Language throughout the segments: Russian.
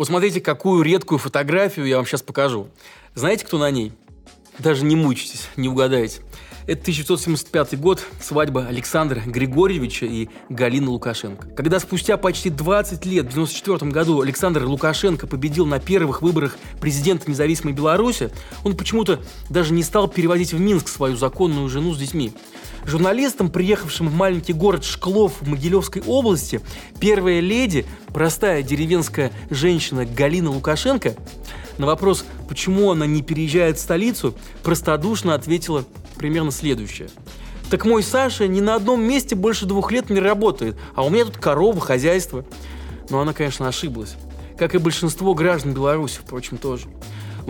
Посмотрите, какую редкую фотографию я вам сейчас покажу. Знаете, кто на ней? Даже не мучитесь, не угадаете. Это 1975 год, свадьба Александра Григорьевича и Галины Лукашенко. Когда спустя почти 20 лет, в 1994 году, Александр Лукашенко победил на первых выборах президента независимой Беларуси, он почему-то даже не стал перевозить в Минск свою законную жену с детьми. Журналистам, приехавшим в маленький город Шклов в Могилевской области, первая леди, простая деревенская женщина Галина Лукашенко, на вопрос, почему она не переезжает в столицу, простодушно ответила примерно следующее. Так мой Саша ни на одном месте больше двух лет не работает, а у меня тут корова, хозяйство. Но она, конечно, ошиблась. Как и большинство граждан Беларуси, впрочем, тоже.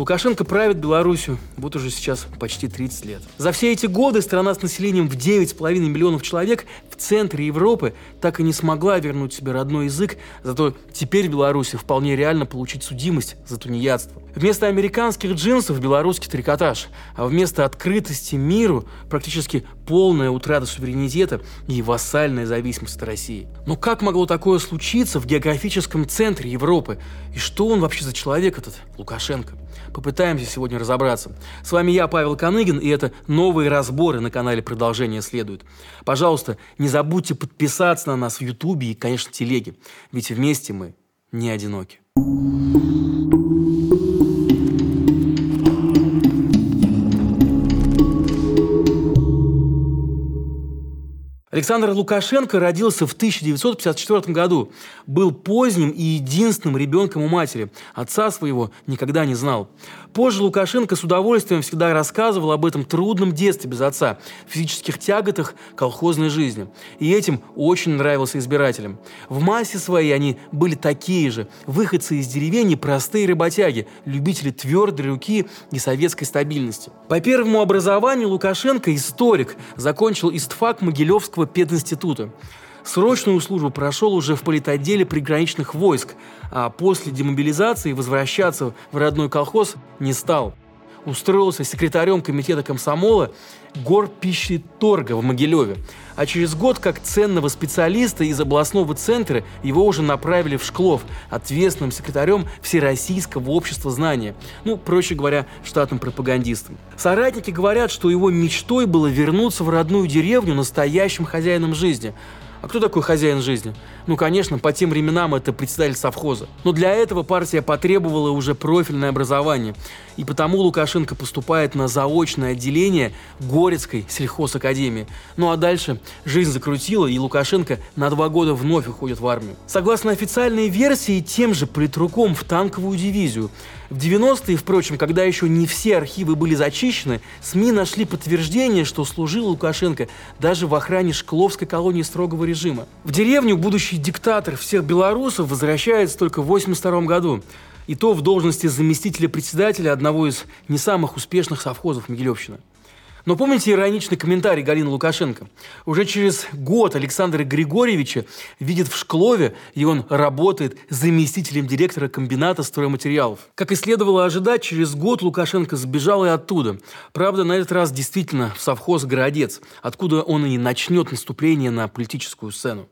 Лукашенко правит Беларусью вот уже сейчас почти 30 лет. За все эти годы страна с населением в 9,5 миллионов человек центре Европы так и не смогла вернуть себе родной язык, зато теперь в Беларуси вполне реально получить судимость за тунеядство. Вместо американских джинсов белорусский трикотаж, а вместо открытости миру практически полная утрата суверенитета и вассальная зависимость от России. Но как могло такое случиться в географическом центре Европы? И что он вообще за человек этот Лукашенко? Попытаемся сегодня разобраться. С вами я, Павел Коныгин, и это новые разборы на канале «Продолжение следует». Пожалуйста, не забудьте подписаться на нас в Ютубе и, конечно, телеге, ведь вместе мы не одиноки. Александр Лукашенко родился в 1954 году. Был поздним и единственным ребенком у матери. Отца своего никогда не знал. Позже Лукашенко с удовольствием всегда рассказывал об этом трудном детстве без отца, физических тяготах колхозной жизни. И этим очень нравился избирателям. В массе своей они были такие же. Выходцы из деревень простые работяги, любители твердой руки и советской стабильности. По первому образованию Лукашенко историк, закончил истфак Могилевского Московского пединститута. Срочную службу прошел уже в политотделе приграничных войск, а после демобилизации возвращаться в родной колхоз не стал. Устроился секретарем комитета комсомола гор торга в Могилеве. А через год, как ценного специалиста из областного центра, его уже направили в Шклов ответственным секретарем Всероссийского общества знания. Ну, проще говоря, штатным пропагандистом. Соратники говорят, что его мечтой было вернуться в родную деревню настоящим хозяином жизни – а кто такой хозяин жизни? Ну, конечно, по тем временам это председатель совхоза. Но для этого партия потребовала уже профильное образование. И потому Лукашенко поступает на заочное отделение Горецкой сельхозакадемии. Ну а дальше жизнь закрутила, и Лукашенко на два года вновь уходит в армию. Согласно официальной версии, тем же политруком в танковую дивизию. В 90-е, впрочем, когда еще не все архивы были зачищены, СМИ нашли подтверждение, что служил Лукашенко даже в охране Шкловской колонии строгого режима. В деревню будущий диктатор всех белорусов возвращается только в 82 году. И то в должности заместителя председателя одного из не самых успешных совхозов Могилевщины. Но помните ироничный комментарий Галины Лукашенко? Уже через год Александра Григорьевича видит в Шклове, и он работает заместителем директора комбината стройматериалов. Как и следовало ожидать, через год Лукашенко сбежал и оттуда. Правда, на этот раз действительно в совхоз «Городец», откуда он и начнет наступление на политическую сцену.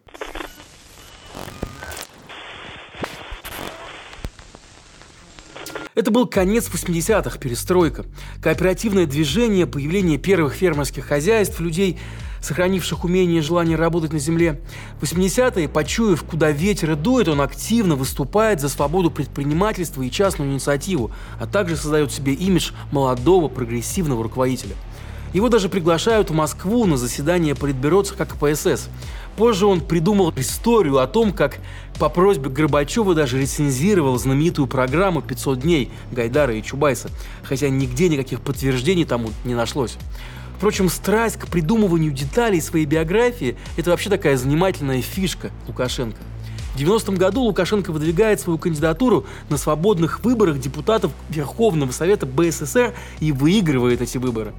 Это был конец 80-х, перестройка. Кооперативное движение, появление первых фермерских хозяйств, людей, сохранивших умение и желание работать на земле. В 80-е, почуяв, куда ветер дует, он активно выступает за свободу предпринимательства и частную инициативу, а также создает себе имидж молодого прогрессивного руководителя. Его даже приглашают в Москву на заседание Политбюро ЦК КПСС. Позже он придумал историю о том, как по просьбе Горбачева даже рецензировал знаменитую программу «500 дней» Гайдара и Чубайса, хотя нигде никаких подтверждений тому не нашлось. Впрочем, страсть к придумыванию деталей своей биографии – это вообще такая занимательная фишка Лукашенко. В 90-м году Лукашенко выдвигает свою кандидатуру на свободных выборах депутатов Верховного Совета БССР и выигрывает эти выборы.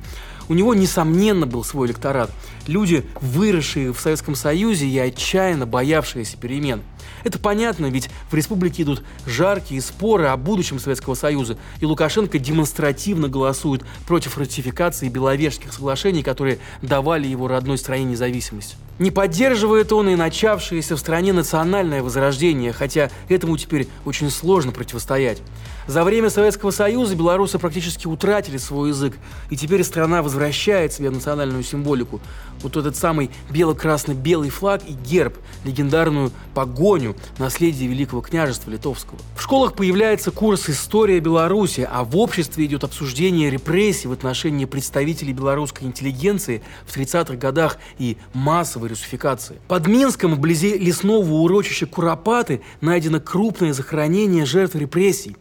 У него, несомненно, был свой электорат. Люди, выросшие в Советском Союзе и отчаянно боявшиеся перемен. Это понятно, ведь в республике идут жаркие споры о будущем Советского Союза, и Лукашенко демонстративно голосует против ратификации Беловежских соглашений, которые давали его родной стране независимость. Не поддерживает он и начавшееся в стране национальное возрождение, хотя этому теперь очень сложно противостоять. За время Советского Союза белорусы практически утратили свой язык, и теперь страна возвращает себе национальную символику. Вот этот самый бело-красно-белый флаг и герб, легендарную погоню, наследие Великого княжества Литовского. В школах появляется курс «История Беларуси», а в обществе идет обсуждение репрессий в отношении представителей белорусской интеллигенции в 30-х годах и массовой русификации. Под Минском, вблизи лесного урочища Куропаты, найдено крупное захоронение жертв репрессий.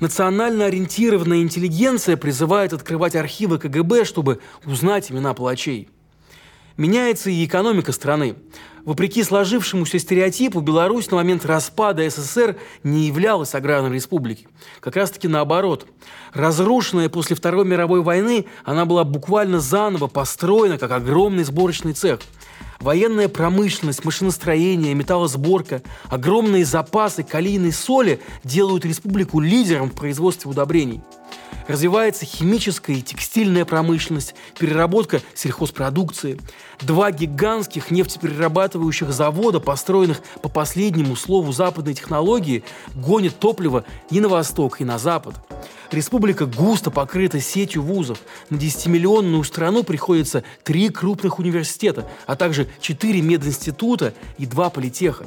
Национально ориентированная интеллигенция призывает открывать архивы КГБ, чтобы узнать имена палачей. Меняется и экономика страны. Вопреки сложившемуся стереотипу, Беларусь на момент распада СССР не являлась аграрной республикой. Как раз-таки наоборот. Разрушенная после Второй мировой войны, она была буквально заново построена, как огромный сборочный цех – Военная промышленность, машиностроение, металлосборка, огромные запасы калийной соли делают республику лидером в производстве удобрений. Развивается химическая и текстильная промышленность, переработка сельхозпродукции. Два гигантских нефтеперерабатывающих завода, построенных по последнему слову западной технологии, гонят топливо и на восток, и на запад. Республика густо покрыта сетью вузов. На 10-миллионную страну приходится три крупных университета, а также четыре мединститута и два политеха.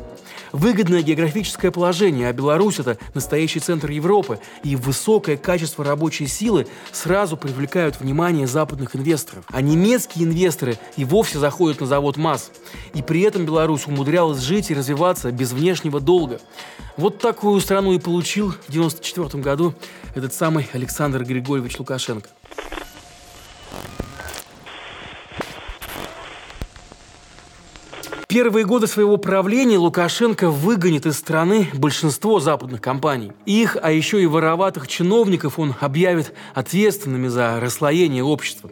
Выгодное географическое положение, а Беларусь – это настоящий центр Европы, и высокое качество рабочей силы сразу привлекают внимание западных инвесторов. А немецкие инвесторы и вовсе заходят на завод МАЗ. И при этом Беларусь умудрялась жить и развиваться без внешнего долга. Вот такую страну и получил в 1994 году этот самый Александр Григорьевич Лукашенко. Первые годы своего правления Лукашенко выгонит из страны большинство западных компаний. Их, а еще и вороватых чиновников он объявит ответственными за расслоение общества.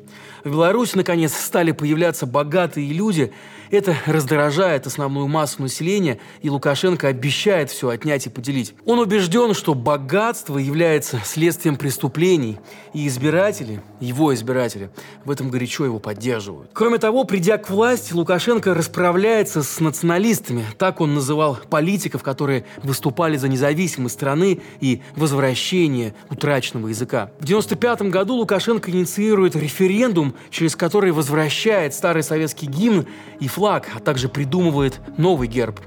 В Беларуси, наконец, стали появляться богатые люди – это раздражает основную массу населения, и Лукашенко обещает все отнять и поделить. Он убежден, что богатство является следствием преступлений, и избиратели, его избиратели, в этом горячо его поддерживают. Кроме того, придя к власти, Лукашенко расправляется с националистами. Так он называл политиков, которые выступали за независимость страны и возвращение утраченного языка. В 1995 году Лукашенко инициирует референдум, через который возвращает старый советский гимн и флаг, а также придумывает новый герб.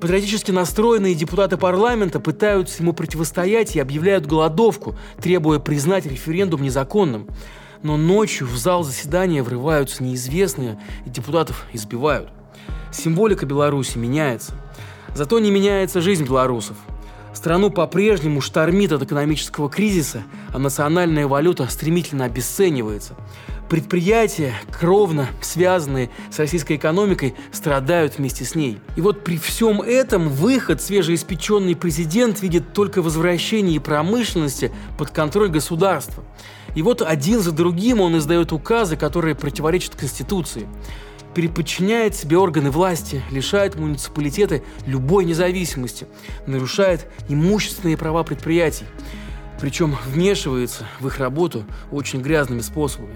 Патриотически настроенные депутаты парламента пытаются ему противостоять и объявляют голодовку, требуя признать референдум незаконным. Но ночью в зал заседания врываются неизвестные и депутатов избивают. Символика Беларуси меняется. Зато не меняется жизнь белорусов. Страну по-прежнему штормит от экономического кризиса, а национальная валюта стремительно обесценивается предприятия, кровно связанные с российской экономикой, страдают вместе с ней. И вот при всем этом выход свежеиспеченный президент видит только возвращение промышленности под контроль государства. И вот один за другим он издает указы, которые противоречат Конституции переподчиняет себе органы власти, лишает муниципалитеты любой независимости, нарушает имущественные права предприятий, причем вмешивается в их работу очень грязными способами.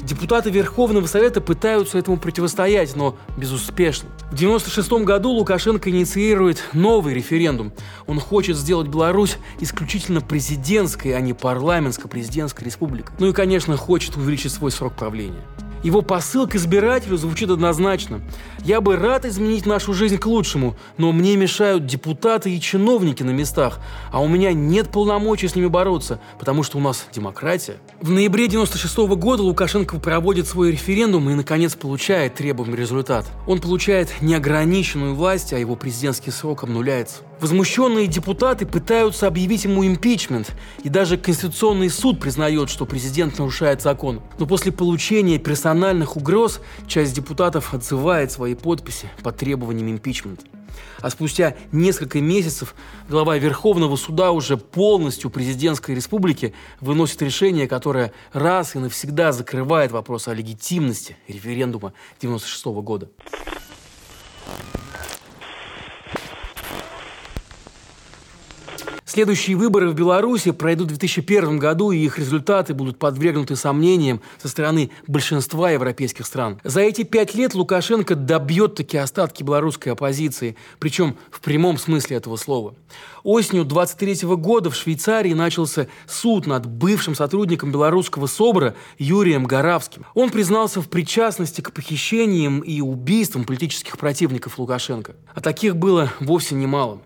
Депутаты Верховного Совета пытаются этому противостоять, но безуспешно. В 1996 году Лукашенко инициирует новый референдум. Он хочет сделать Беларусь исключительно президентской, а не парламентско-президентской республикой. Ну и, конечно, хочет увеличить свой срок правления. Его посыл к избирателю звучит однозначно. «Я бы рад изменить нашу жизнь к лучшему, но мне мешают депутаты и чиновники на местах, а у меня нет полномочий с ними бороться, потому что у нас демократия». В ноябре 96 -го года Лукашенко проводит свой референдум и, наконец, получает требуемый результат. Он получает неограниченную власть, а его президентский срок обнуляется. Возмущенные депутаты пытаются объявить ему импичмент, и даже Конституционный суд признает, что президент нарушает закон. Но после получения персональных угроз часть депутатов отзывает свои подписи по требованиям импичмента. А спустя несколько месяцев глава Верховного суда уже полностью президентской республики выносит решение, которое раз и навсегда закрывает вопрос о легитимности референдума 1996 года. Следующие выборы в Беларуси пройдут в 2001 году, и их результаты будут подвергнуты сомнениям со стороны большинства европейских стран. За эти пять лет Лукашенко добьет таки остатки белорусской оппозиции, причем в прямом смысле этого слова. Осенью 23 года в Швейцарии начался суд над бывшим сотрудником белорусского СОБРа Юрием Горавским. Он признался в причастности к похищениям и убийствам политических противников Лукашенко. А таких было вовсе немало.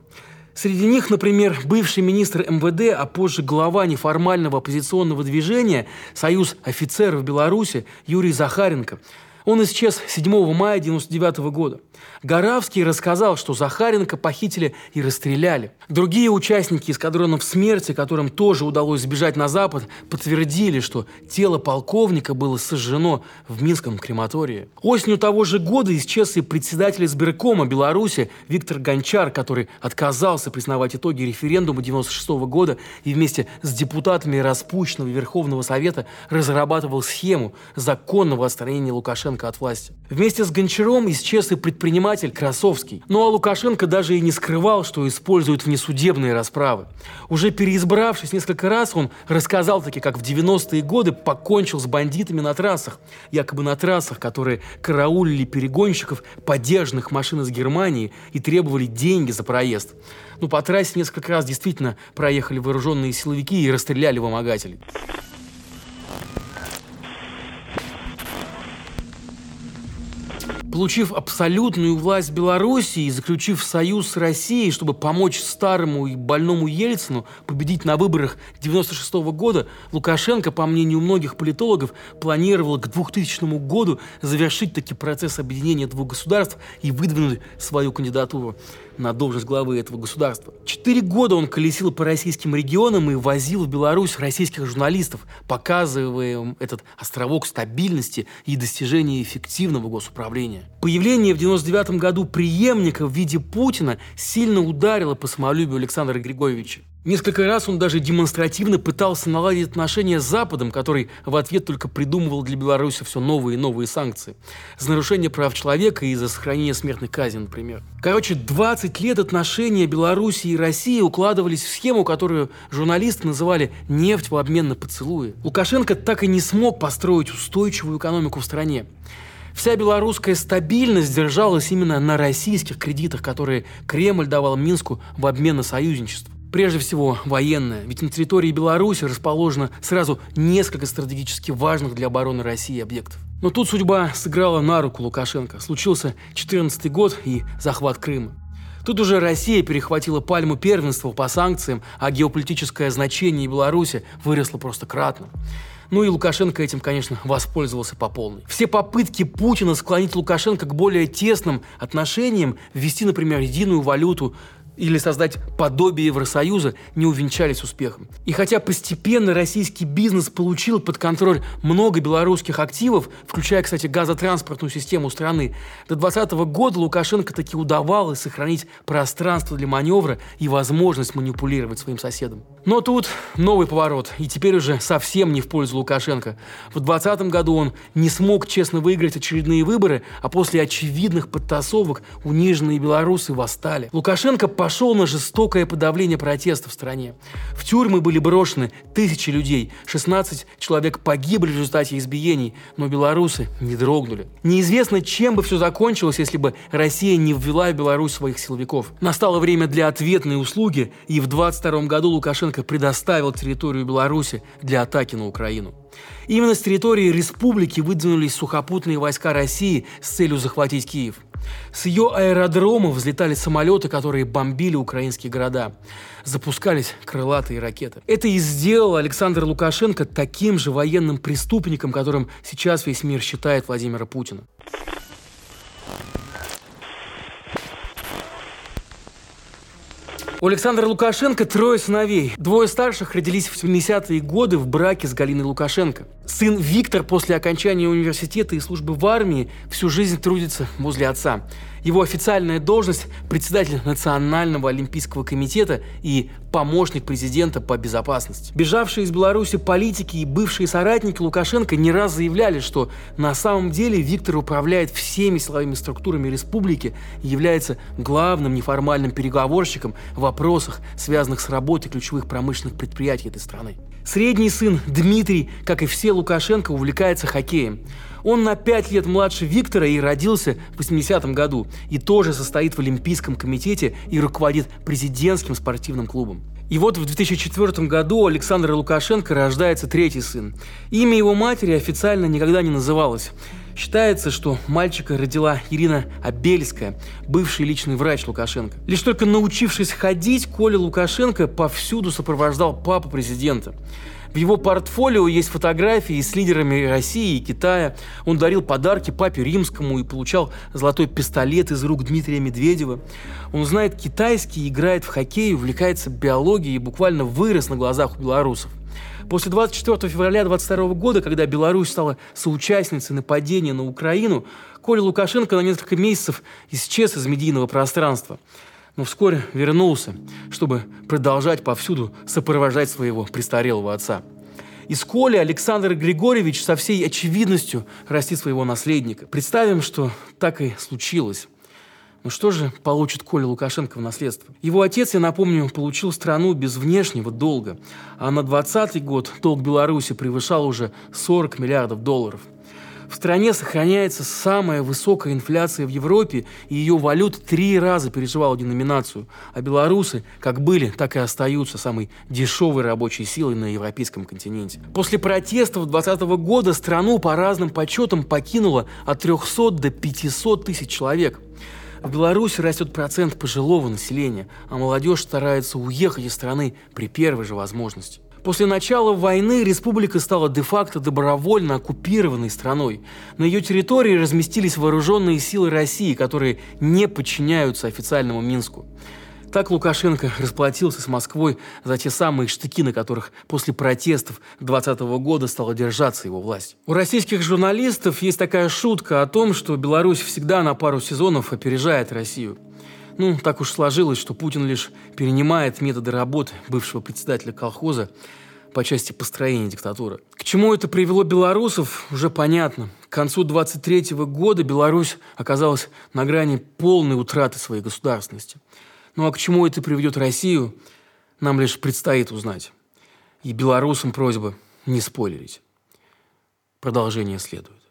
Среди них, например, бывший министр МВД, а позже глава неформального оппозиционного движения «Союз офицеров Беларуси» Юрий Захаренко – он исчез 7 мая 1999 года. Горавский рассказал, что Захаренко похитили и расстреляли. Другие участники эскадронов смерти, которым тоже удалось сбежать на Запад, подтвердили, что тело полковника было сожжено в Минском крематории. Осенью того же года исчез и председатель избиркома Беларуси Виктор Гончар, который отказался признавать итоги референдума 1996 года и вместе с депутатами распущенного Верховного Совета разрабатывал схему законного отстранения Лукашенко Лукашенко от власти. Вместе с Гончаром исчез и предприниматель Красовский. Ну а Лукашенко даже и не скрывал, что использует внесудебные расправы. Уже переизбравшись несколько раз, он рассказал таки, как в 90-е годы покончил с бандитами на трассах. Якобы на трассах, которые караулили перегонщиков поддержанных машин из Германии и требовали деньги за проезд. Ну, по трассе несколько раз действительно проехали вооруженные силовики и расстреляли вымогателей. Получив абсолютную власть в Беларуси и заключив союз с Россией, чтобы помочь старому и больному Ельцину победить на выборах 1996 года, Лукашенко, по мнению многих политологов, планировал к 2000 году завершить таки процесс объединения двух государств и выдвинуть свою кандидатуру на должность главы этого государства. Четыре года он колесил по российским регионам и возил в Беларусь российских журналистов, показывая им этот островок стабильности и достижения эффективного госуправления. Появление в 99 году преемника в виде Путина сильно ударило по самолюбию Александра Григорьевича. Несколько раз он даже демонстративно пытался наладить отношения с Западом, который в ответ только придумывал для Беларуси все новые и новые санкции. За нарушение прав человека и за сохранение смертной казни, например. Короче, 20 лет отношения Беларуси и России укладывались в схему, которую журналисты называли «нефть в обмен на поцелуи». Лукашенко так и не смог построить устойчивую экономику в стране. Вся белорусская стабильность держалась именно на российских кредитах, которые Кремль давал Минску в обмен на союзничество. Прежде всего, военная, ведь на территории Беларуси расположено сразу несколько стратегически важных для обороны России объектов. Но тут судьба сыграла на руку Лукашенко. Случился 14 год и захват Крыма. Тут уже Россия перехватила пальму первенства по санкциям, а геополитическое значение Беларуси выросло просто кратно. Ну и Лукашенко этим, конечно, воспользовался по полной. Все попытки Путина склонить Лукашенко к более тесным отношениям, ввести, например, единую валюту, или создать подобие Евросоюза не увенчались успехом. И хотя постепенно российский бизнес получил под контроль много белорусских активов, включая, кстати, газотранспортную систему страны, до 2020 года Лукашенко таки удавалось сохранить пространство для маневра и возможность манипулировать своим соседом. Но тут новый поворот, и теперь уже совсем не в пользу Лукашенко. В 2020 году он не смог честно выиграть очередные выборы, а после очевидных подтасовок униженные белорусы восстали. Лукашенко пошел на жестокое подавление протеста в стране. В тюрьмы были брошены тысячи людей, 16 человек погибли в результате избиений, но белорусы не дрогнули. Неизвестно, чем бы все закончилось, если бы Россия не ввела в Беларусь своих силовиков. Настало время для ответной услуги, и в 22 году Лукашенко предоставил территорию Беларуси для атаки на Украину. Именно с территории республики выдвинулись сухопутные войска России с целью захватить Киев. С ее аэродромов взлетали самолеты, которые бомбили украинские города. Запускались крылатые ракеты. Это и сделал Александр Лукашенко таким же военным преступником, которым сейчас весь мир считает Владимира Путина. У Александра Лукашенко трое сыновей. Двое старших родились в 70-е годы в браке с Галиной Лукашенко. Сын Виктор после окончания университета и службы в армии всю жизнь трудится возле отца. Его официальная должность – председатель Национального олимпийского комитета и помощник президента по безопасности. Бежавшие из Беларуси политики и бывшие соратники Лукашенко не раз заявляли, что на самом деле Виктор управляет всеми силовыми структурами республики и является главным неформальным переговорщиком в вопросах, связанных с работой ключевых промышленных предприятий этой страны. Средний сын Дмитрий, как и все Лукашенко, увлекается хоккеем. Он на 5 лет младше Виктора и родился в 80-м году. И тоже состоит в Олимпийском комитете и руководит президентским спортивным клубом. И вот в 2004 году у Александра Лукашенко рождается третий сын. Имя его матери официально никогда не называлось. Считается, что мальчика родила Ирина Абельская, бывший личный врач Лукашенко. Лишь только научившись ходить, Коля Лукашенко повсюду сопровождал папу президента. В его портфолио есть фотографии с лидерами России и Китая. Он дарил подарки папе римскому и получал золотой пистолет из рук Дмитрия Медведева. Он знает китайский, играет в хоккей, увлекается биологией и буквально вырос на глазах у белорусов. После 24 февраля 22 года, когда Беларусь стала соучастницей нападения на Украину, Коля Лукашенко на несколько месяцев исчез из медийного пространства но вскоре вернулся, чтобы продолжать повсюду сопровождать своего престарелого отца. Из Коли Александр Григорьевич со всей очевидностью растит своего наследника. Представим, что так и случилось. Но что же получит Коля Лукашенко в наследство? Его отец, я напомню, получил страну без внешнего долга, а на 20 год долг Беларуси превышал уже 40 миллиардов долларов. В стране сохраняется самая высокая инфляция в Европе, и ее валюта три раза переживала деноминацию. А белорусы как были, так и остаются самой дешевой рабочей силой на европейском континенте. После протестов 2020 года страну по разным подсчетам покинуло от 300 до 500 тысяч человек. В Беларуси растет процент пожилого населения, а молодежь старается уехать из страны при первой же возможности. После начала войны республика стала де-факто добровольно оккупированной страной. На ее территории разместились вооруженные силы России, которые не подчиняются официальному Минску. Так Лукашенко расплатился с Москвой за те самые штыки, на которых после протестов 2020 года стала держаться его власть. У российских журналистов есть такая шутка о том, что Беларусь всегда на пару сезонов опережает Россию. Ну, так уж сложилось, что Путин лишь перенимает методы работы бывшего председателя колхоза по части построения диктатуры. К чему это привело белорусов, уже понятно. К концу 23 года Беларусь оказалась на грани полной утраты своей государственности. Ну а к чему это приведет Россию, нам лишь предстоит узнать. И белорусам просьба не спойлерить. Продолжение следует.